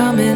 coming.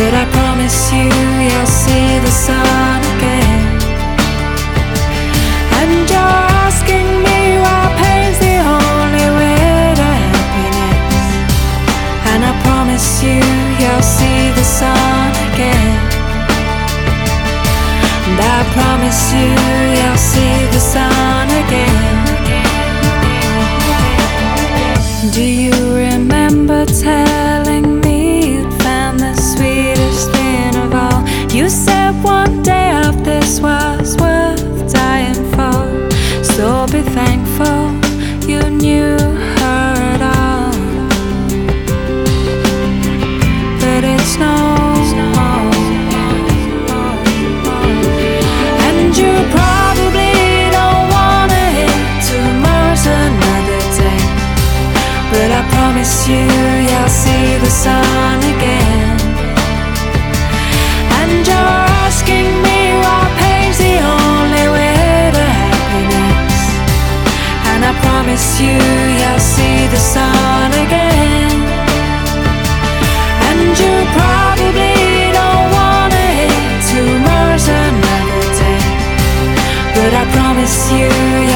But I promise you, you'll see the sun again. And you're asking me why pain's the only way to happiness. And I promise you, you'll see the sun again. And I promise you, you'll see the sun. sun again. And you're asking me why pain's the only way to happiness. And I promise you, you'll see the sun again. And you probably don't wanna hit tomorrow's another day, but I promise you.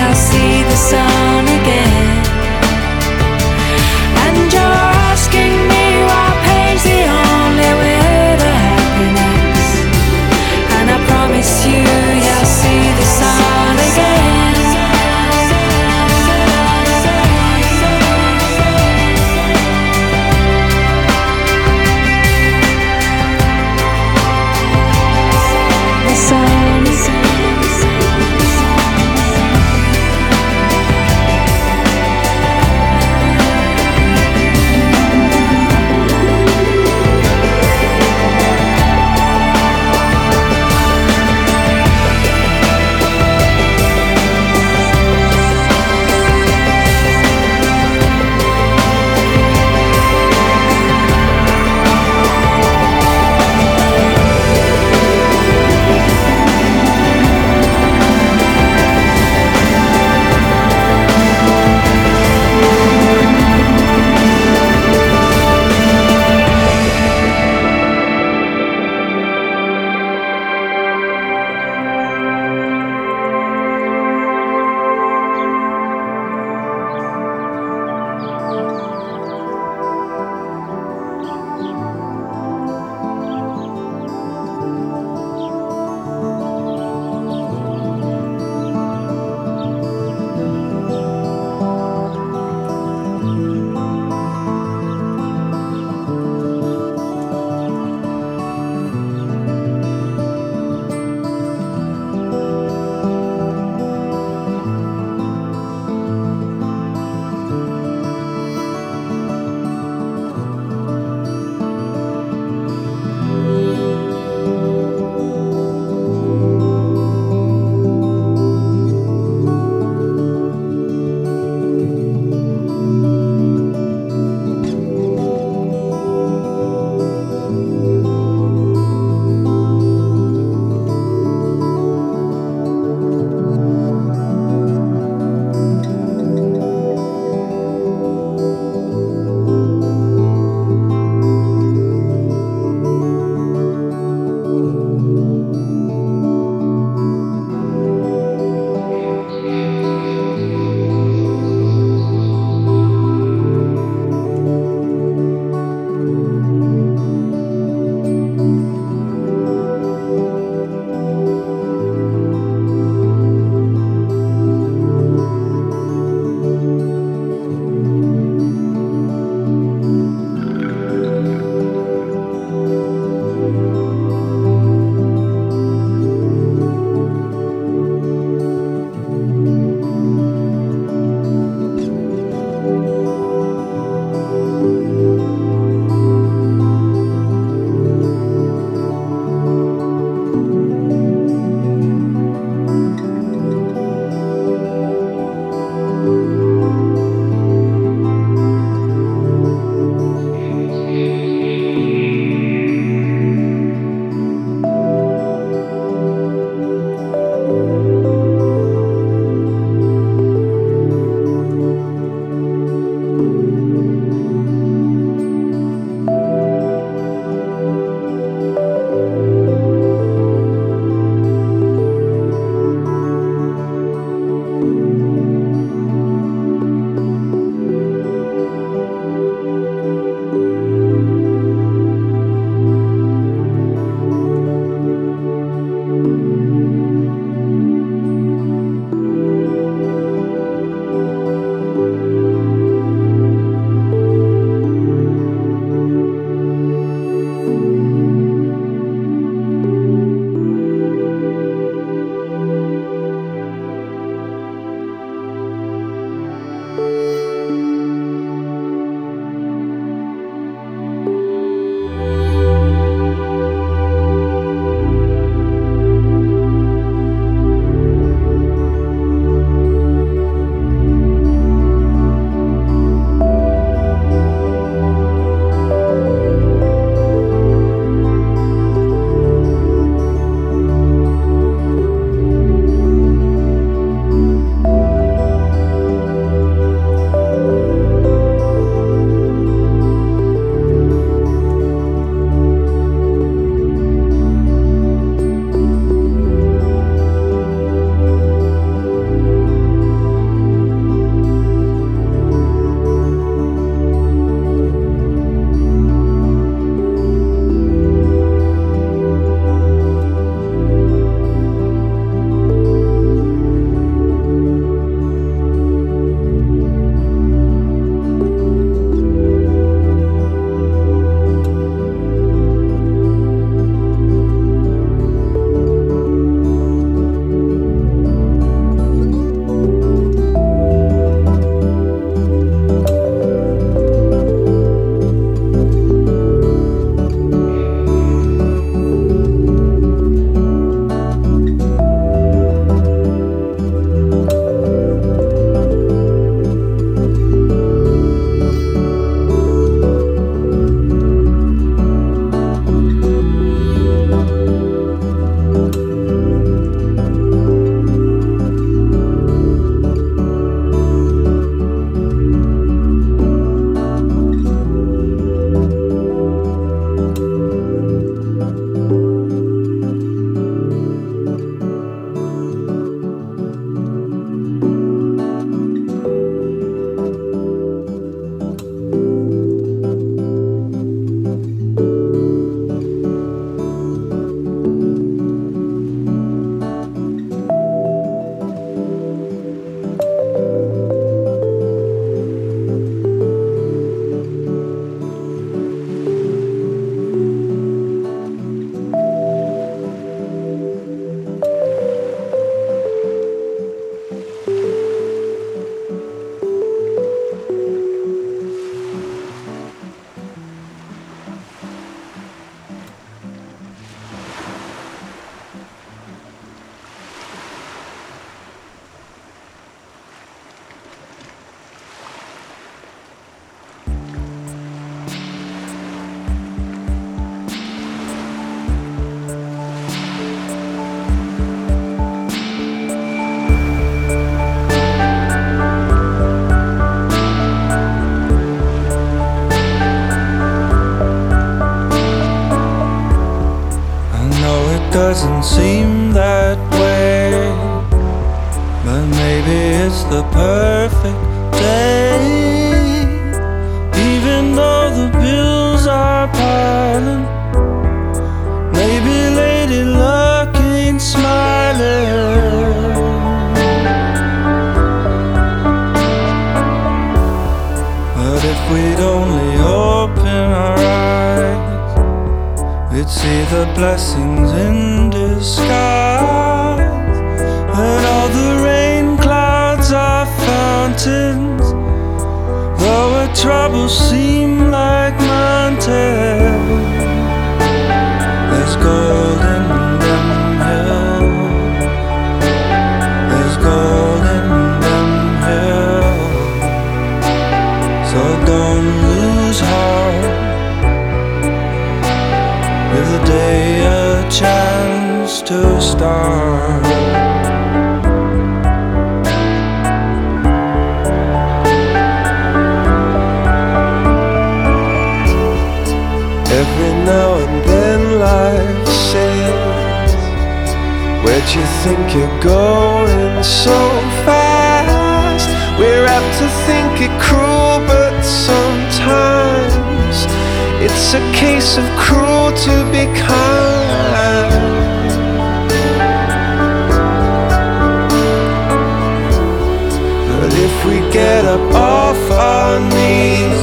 get up off our knees.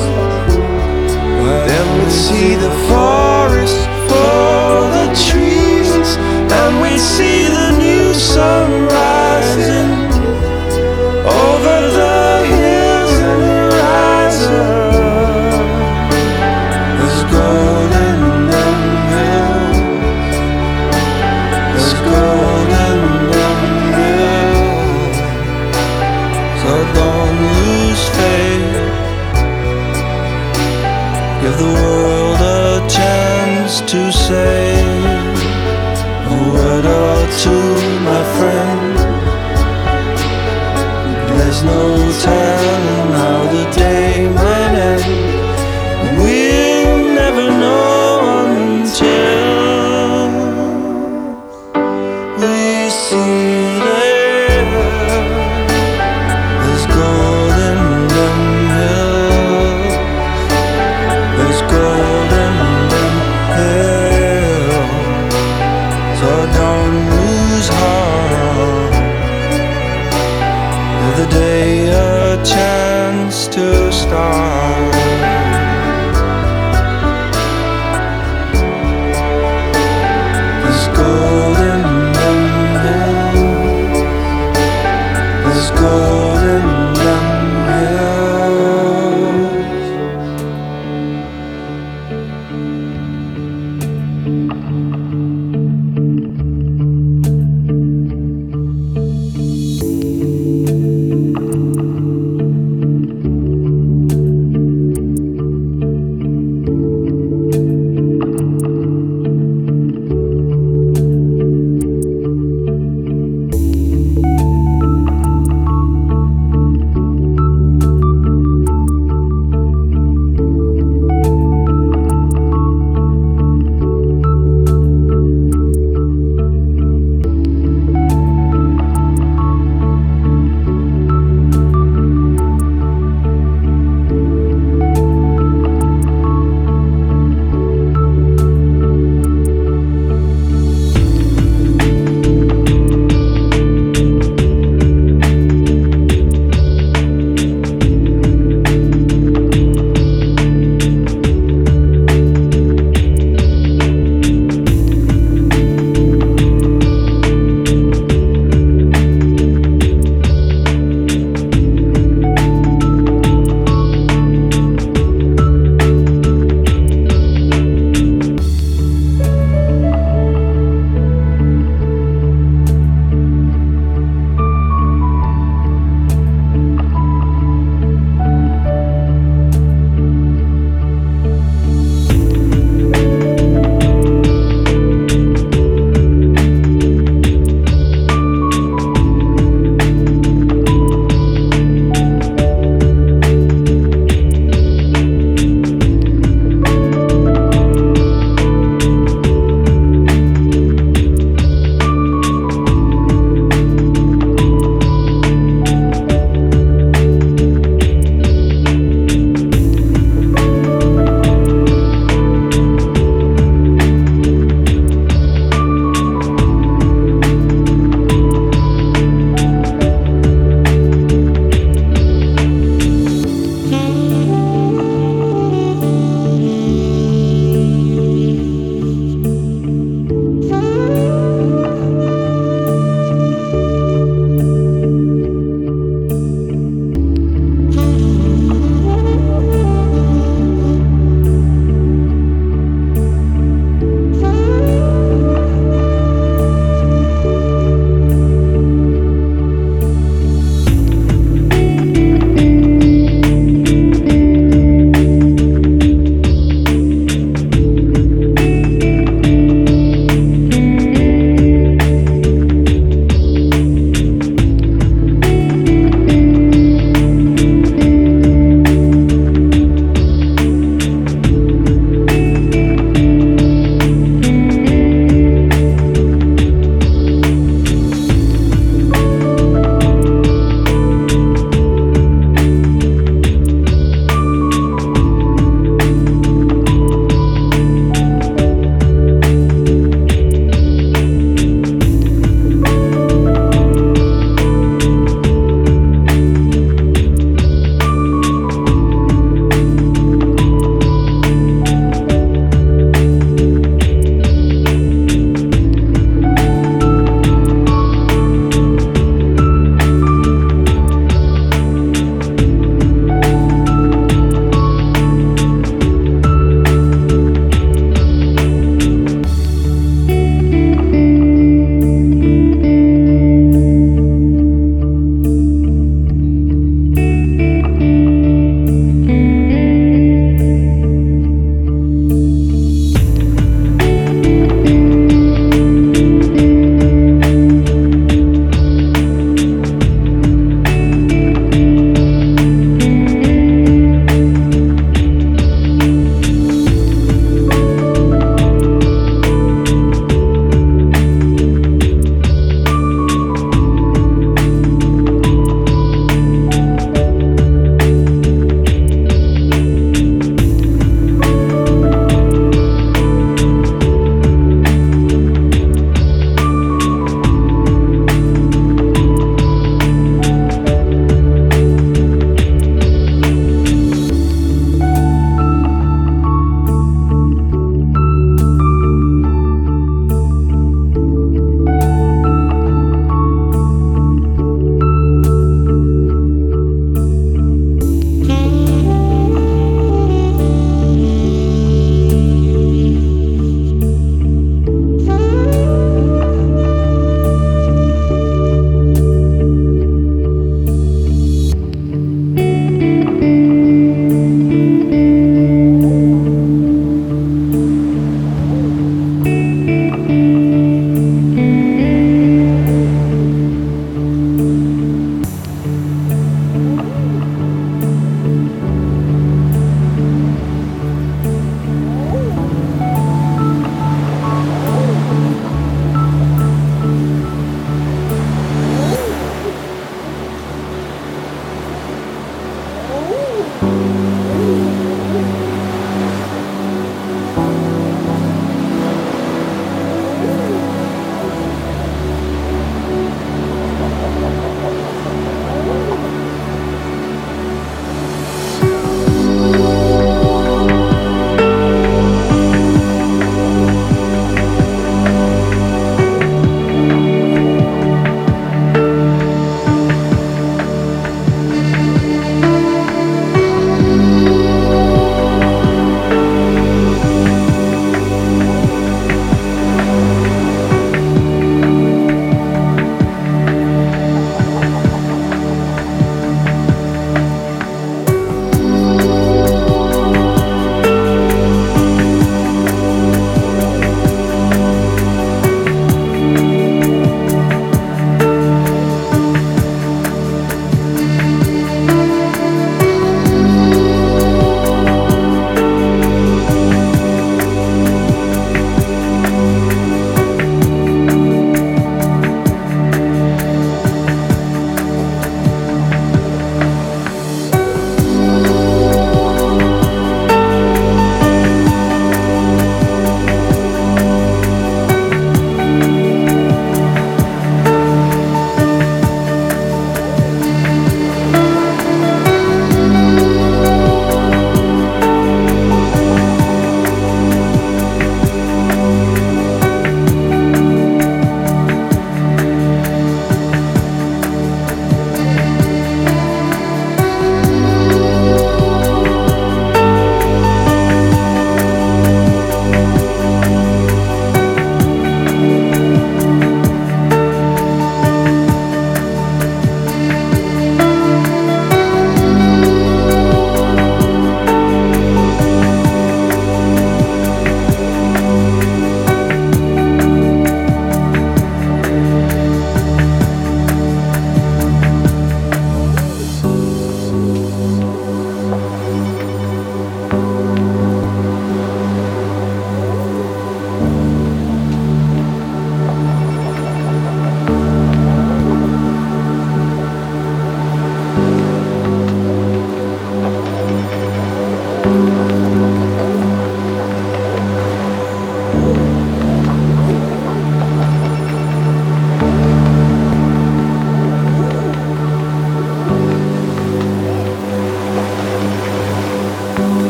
Then we'd see the forest for the trees, and we'd see the new sunrise. say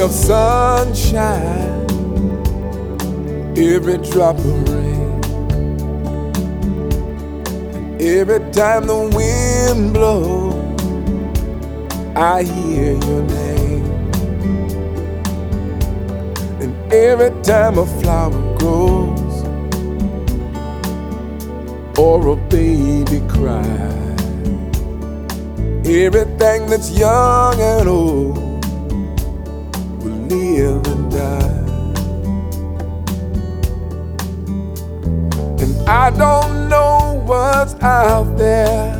of sunshine, every drop of rain, every time the wind blows, I hear your name, and every time a flower grows or a baby cries, everything that's young and old out there,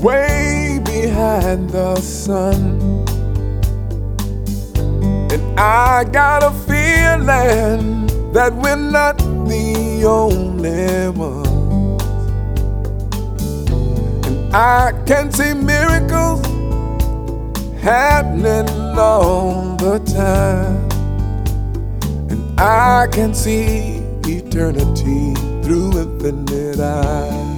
way behind the sun. And I got a feeling that we're not the only ones. And I can see miracles happening all the time. And I can see eternity through infinite eyes.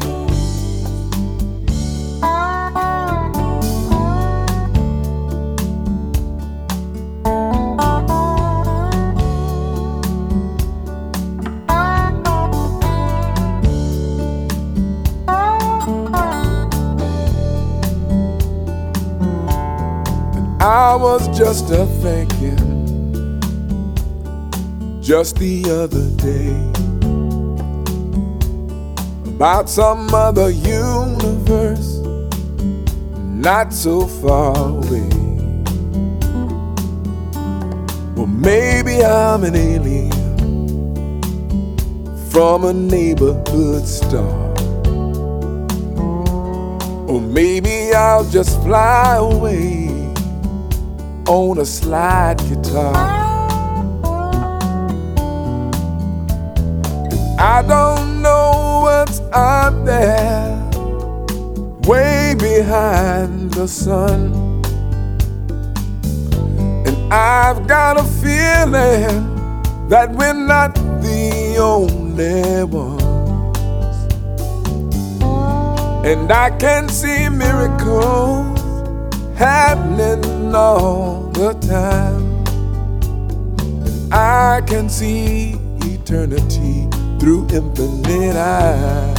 I was just a thinking. Just the other day. About some other universe. Not so far away. Well, maybe I'm an alien. From a neighborhood star. Or maybe I'll just fly away on a slide guitar. I don't know what's out there way behind the sun. And I've got a feeling that we're not the only ones. And I can see miracles happening all the time. I can see eternity through infinite eyes.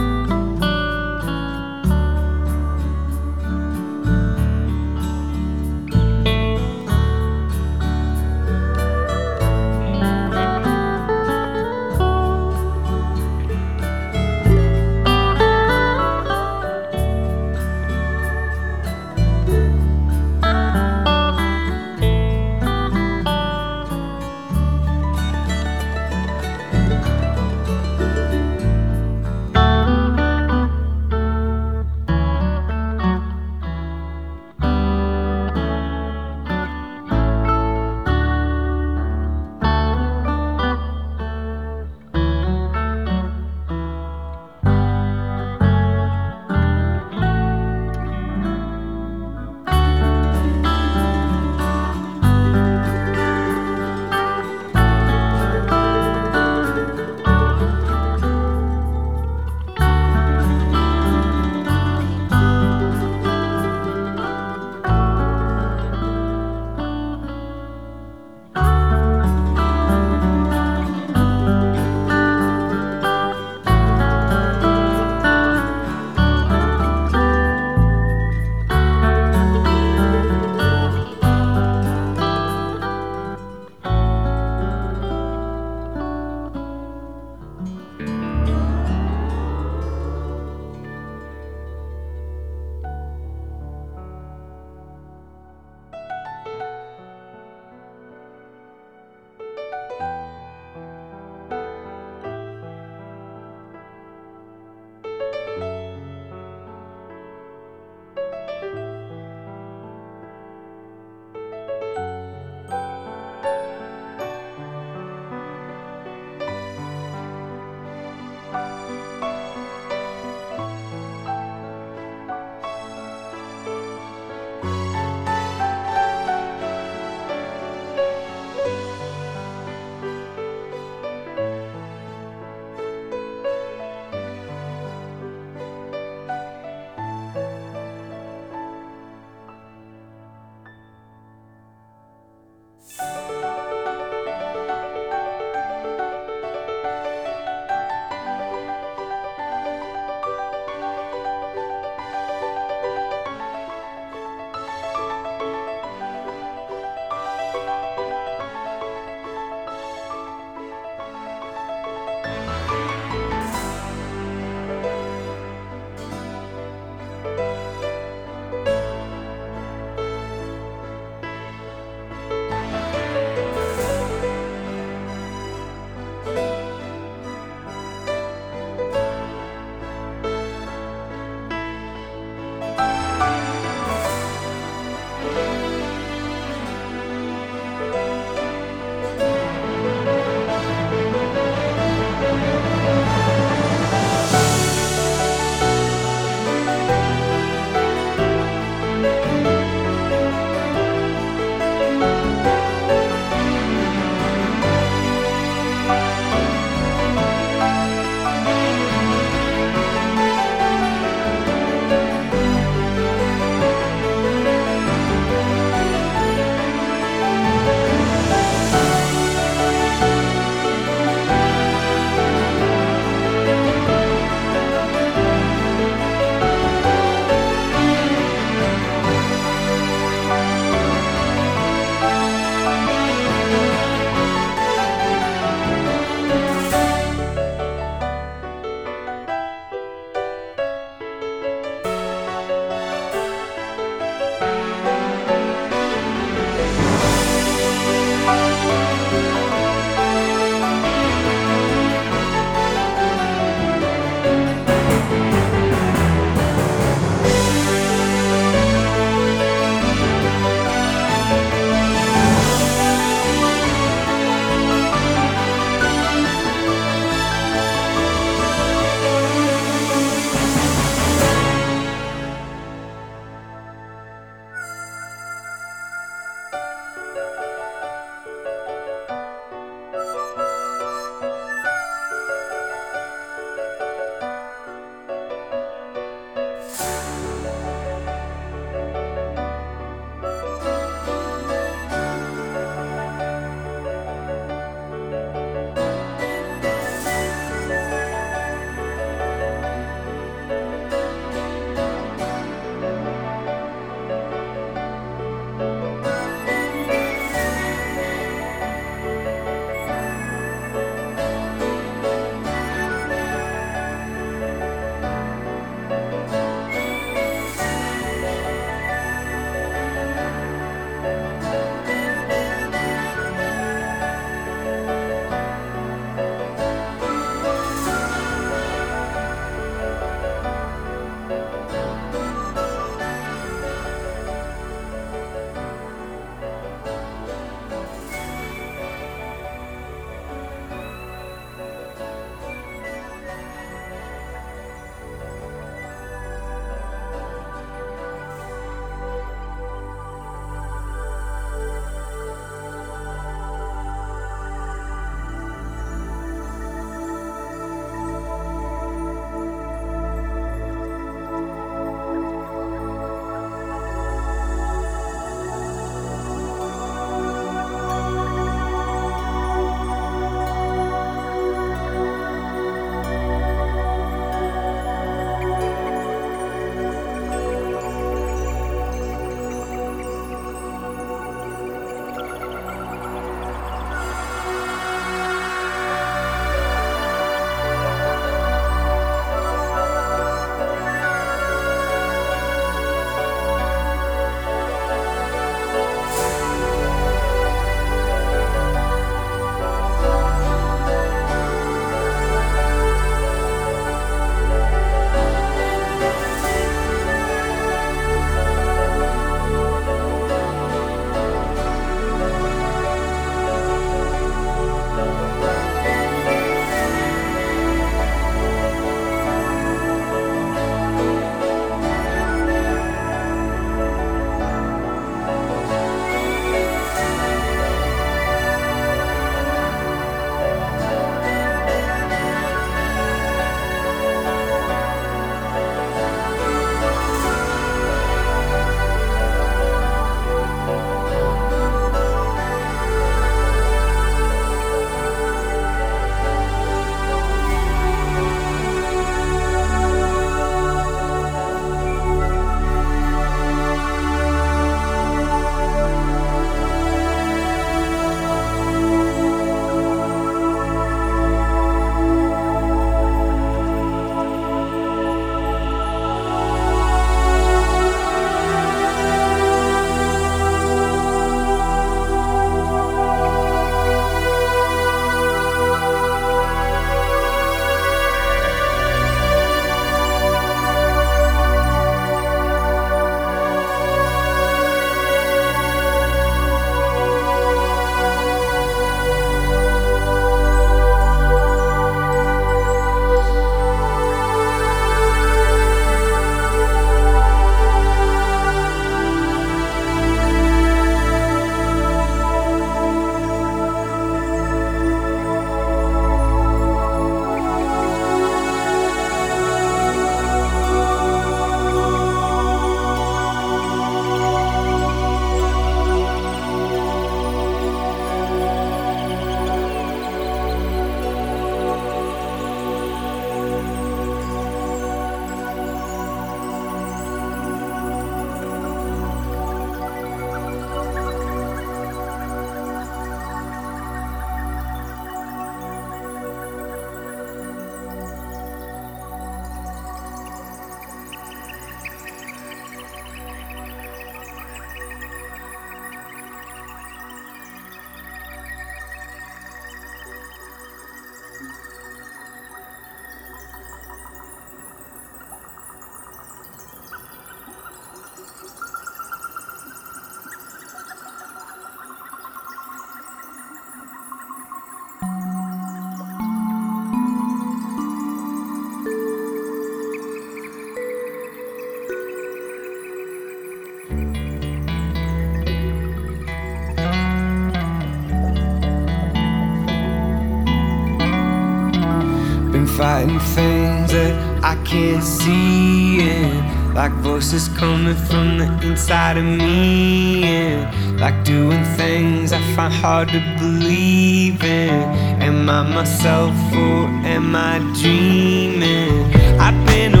I can't see it. Like voices coming from the inside of me. And like doing things I find hard to believe in. Am I myself or am I dreaming? I've been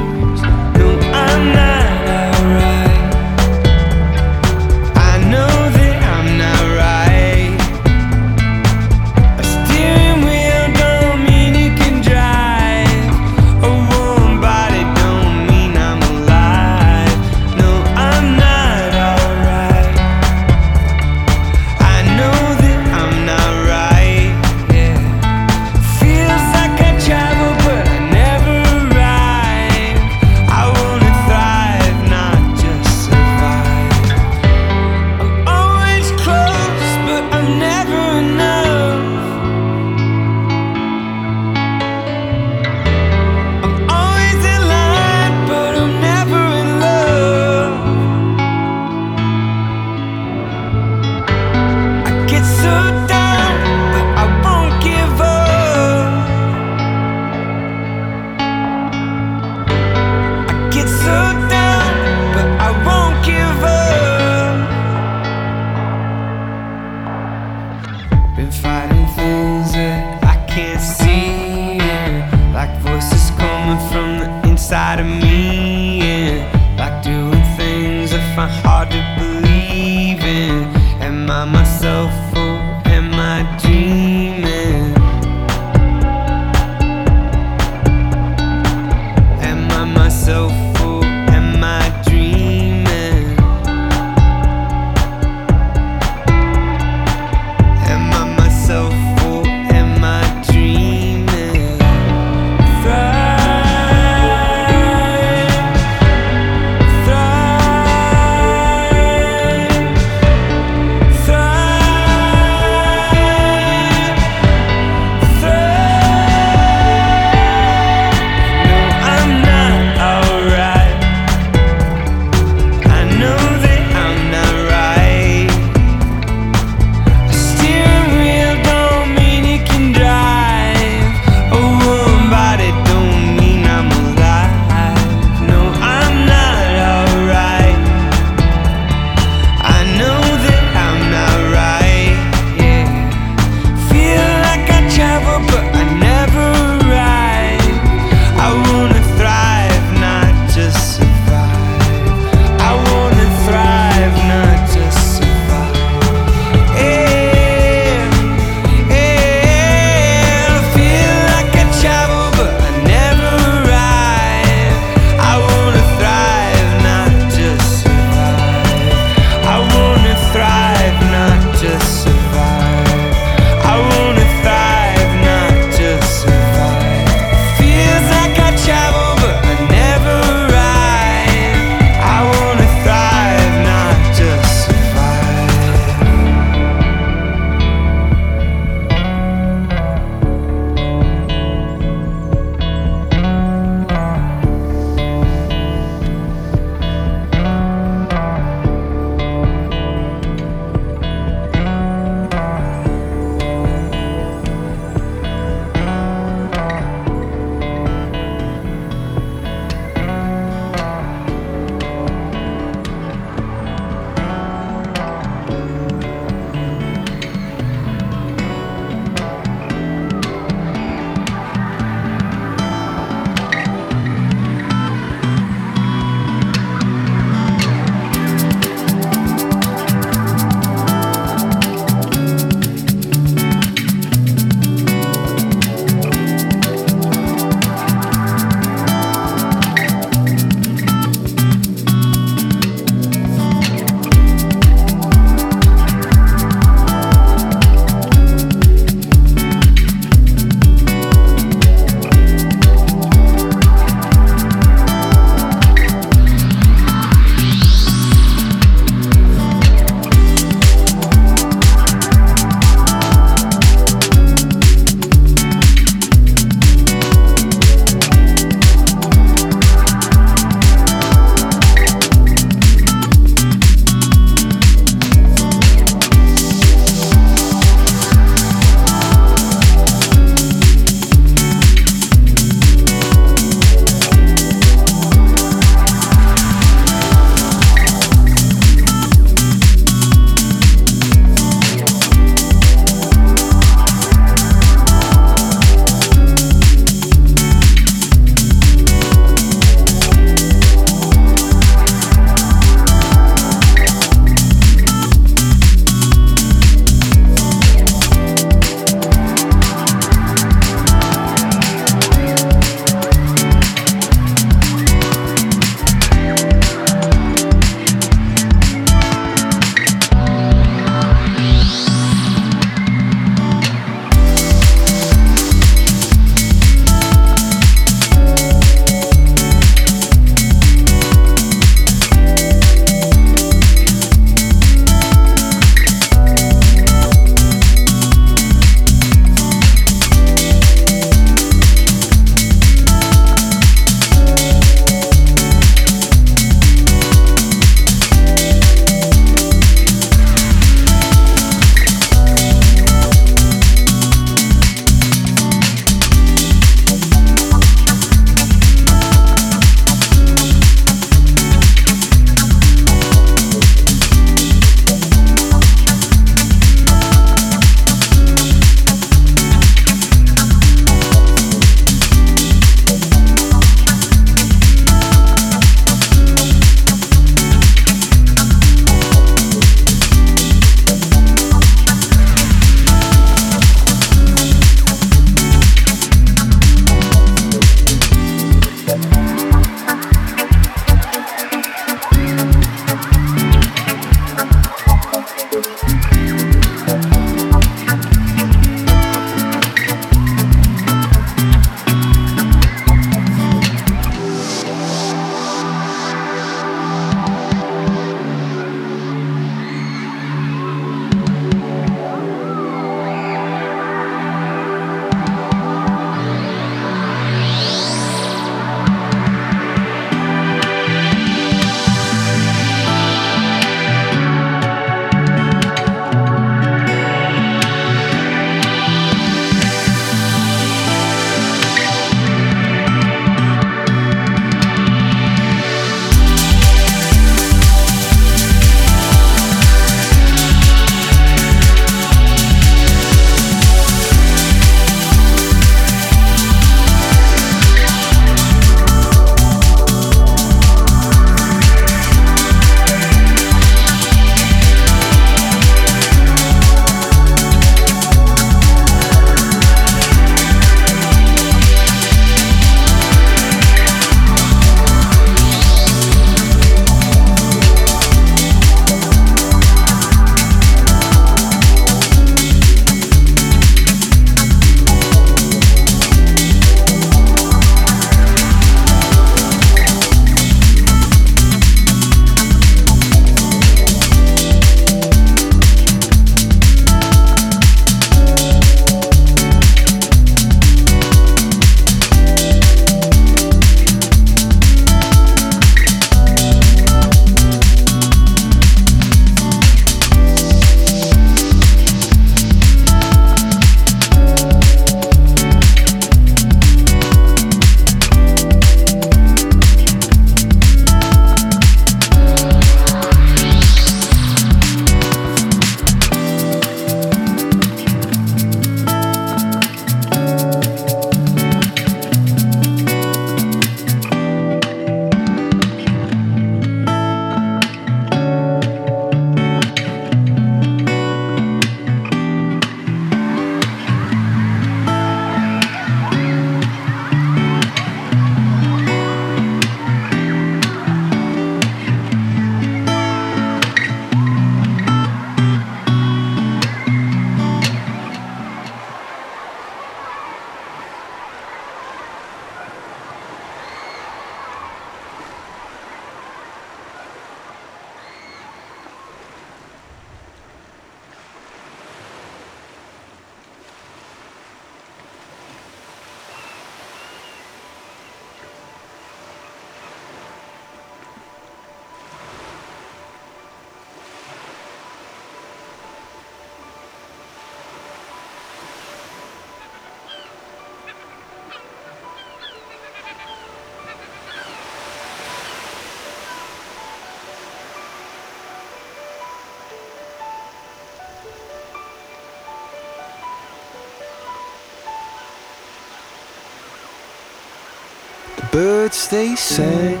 birds they sang,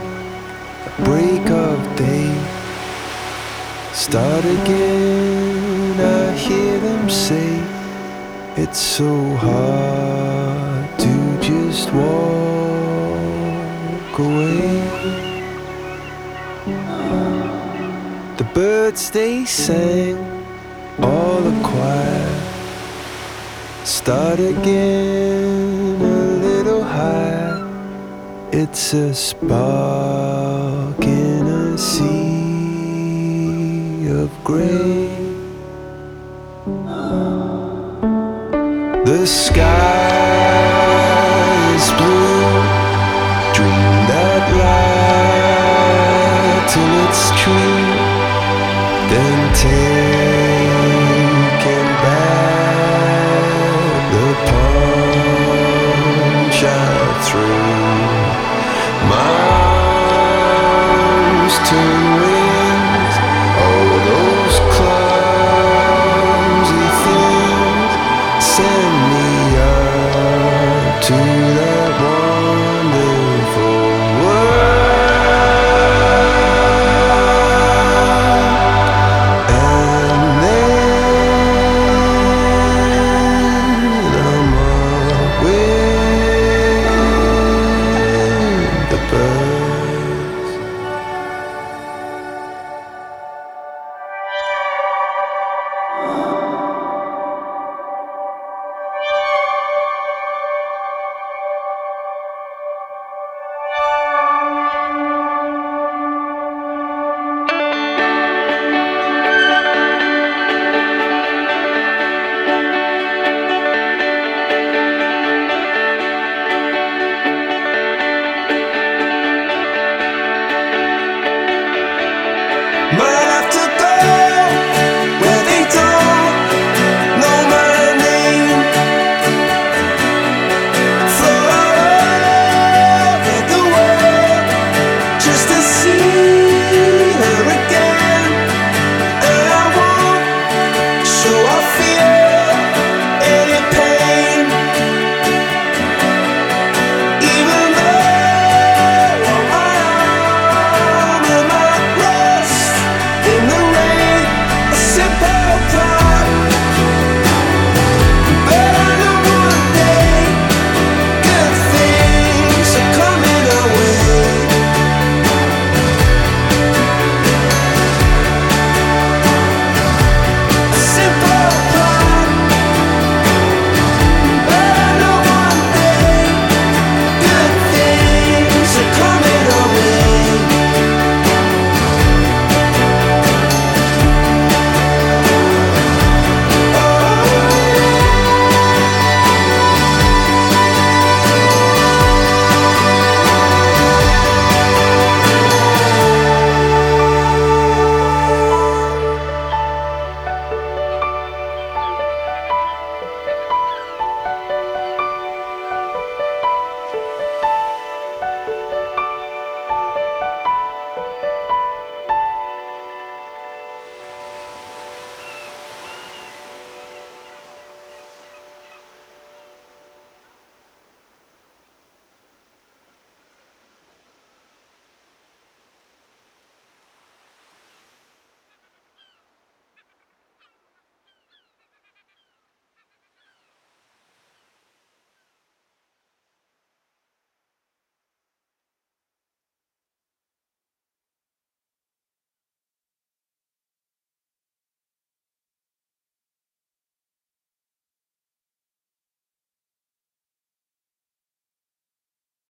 at break of day. Start again, I hear them say, it's so hard to just walk away. The birds they sang, all a choir. Start again, It's a spark in a sea of gray. The sky is blue. Dream that light till it's true. Then taken back the punch I threw. Mounds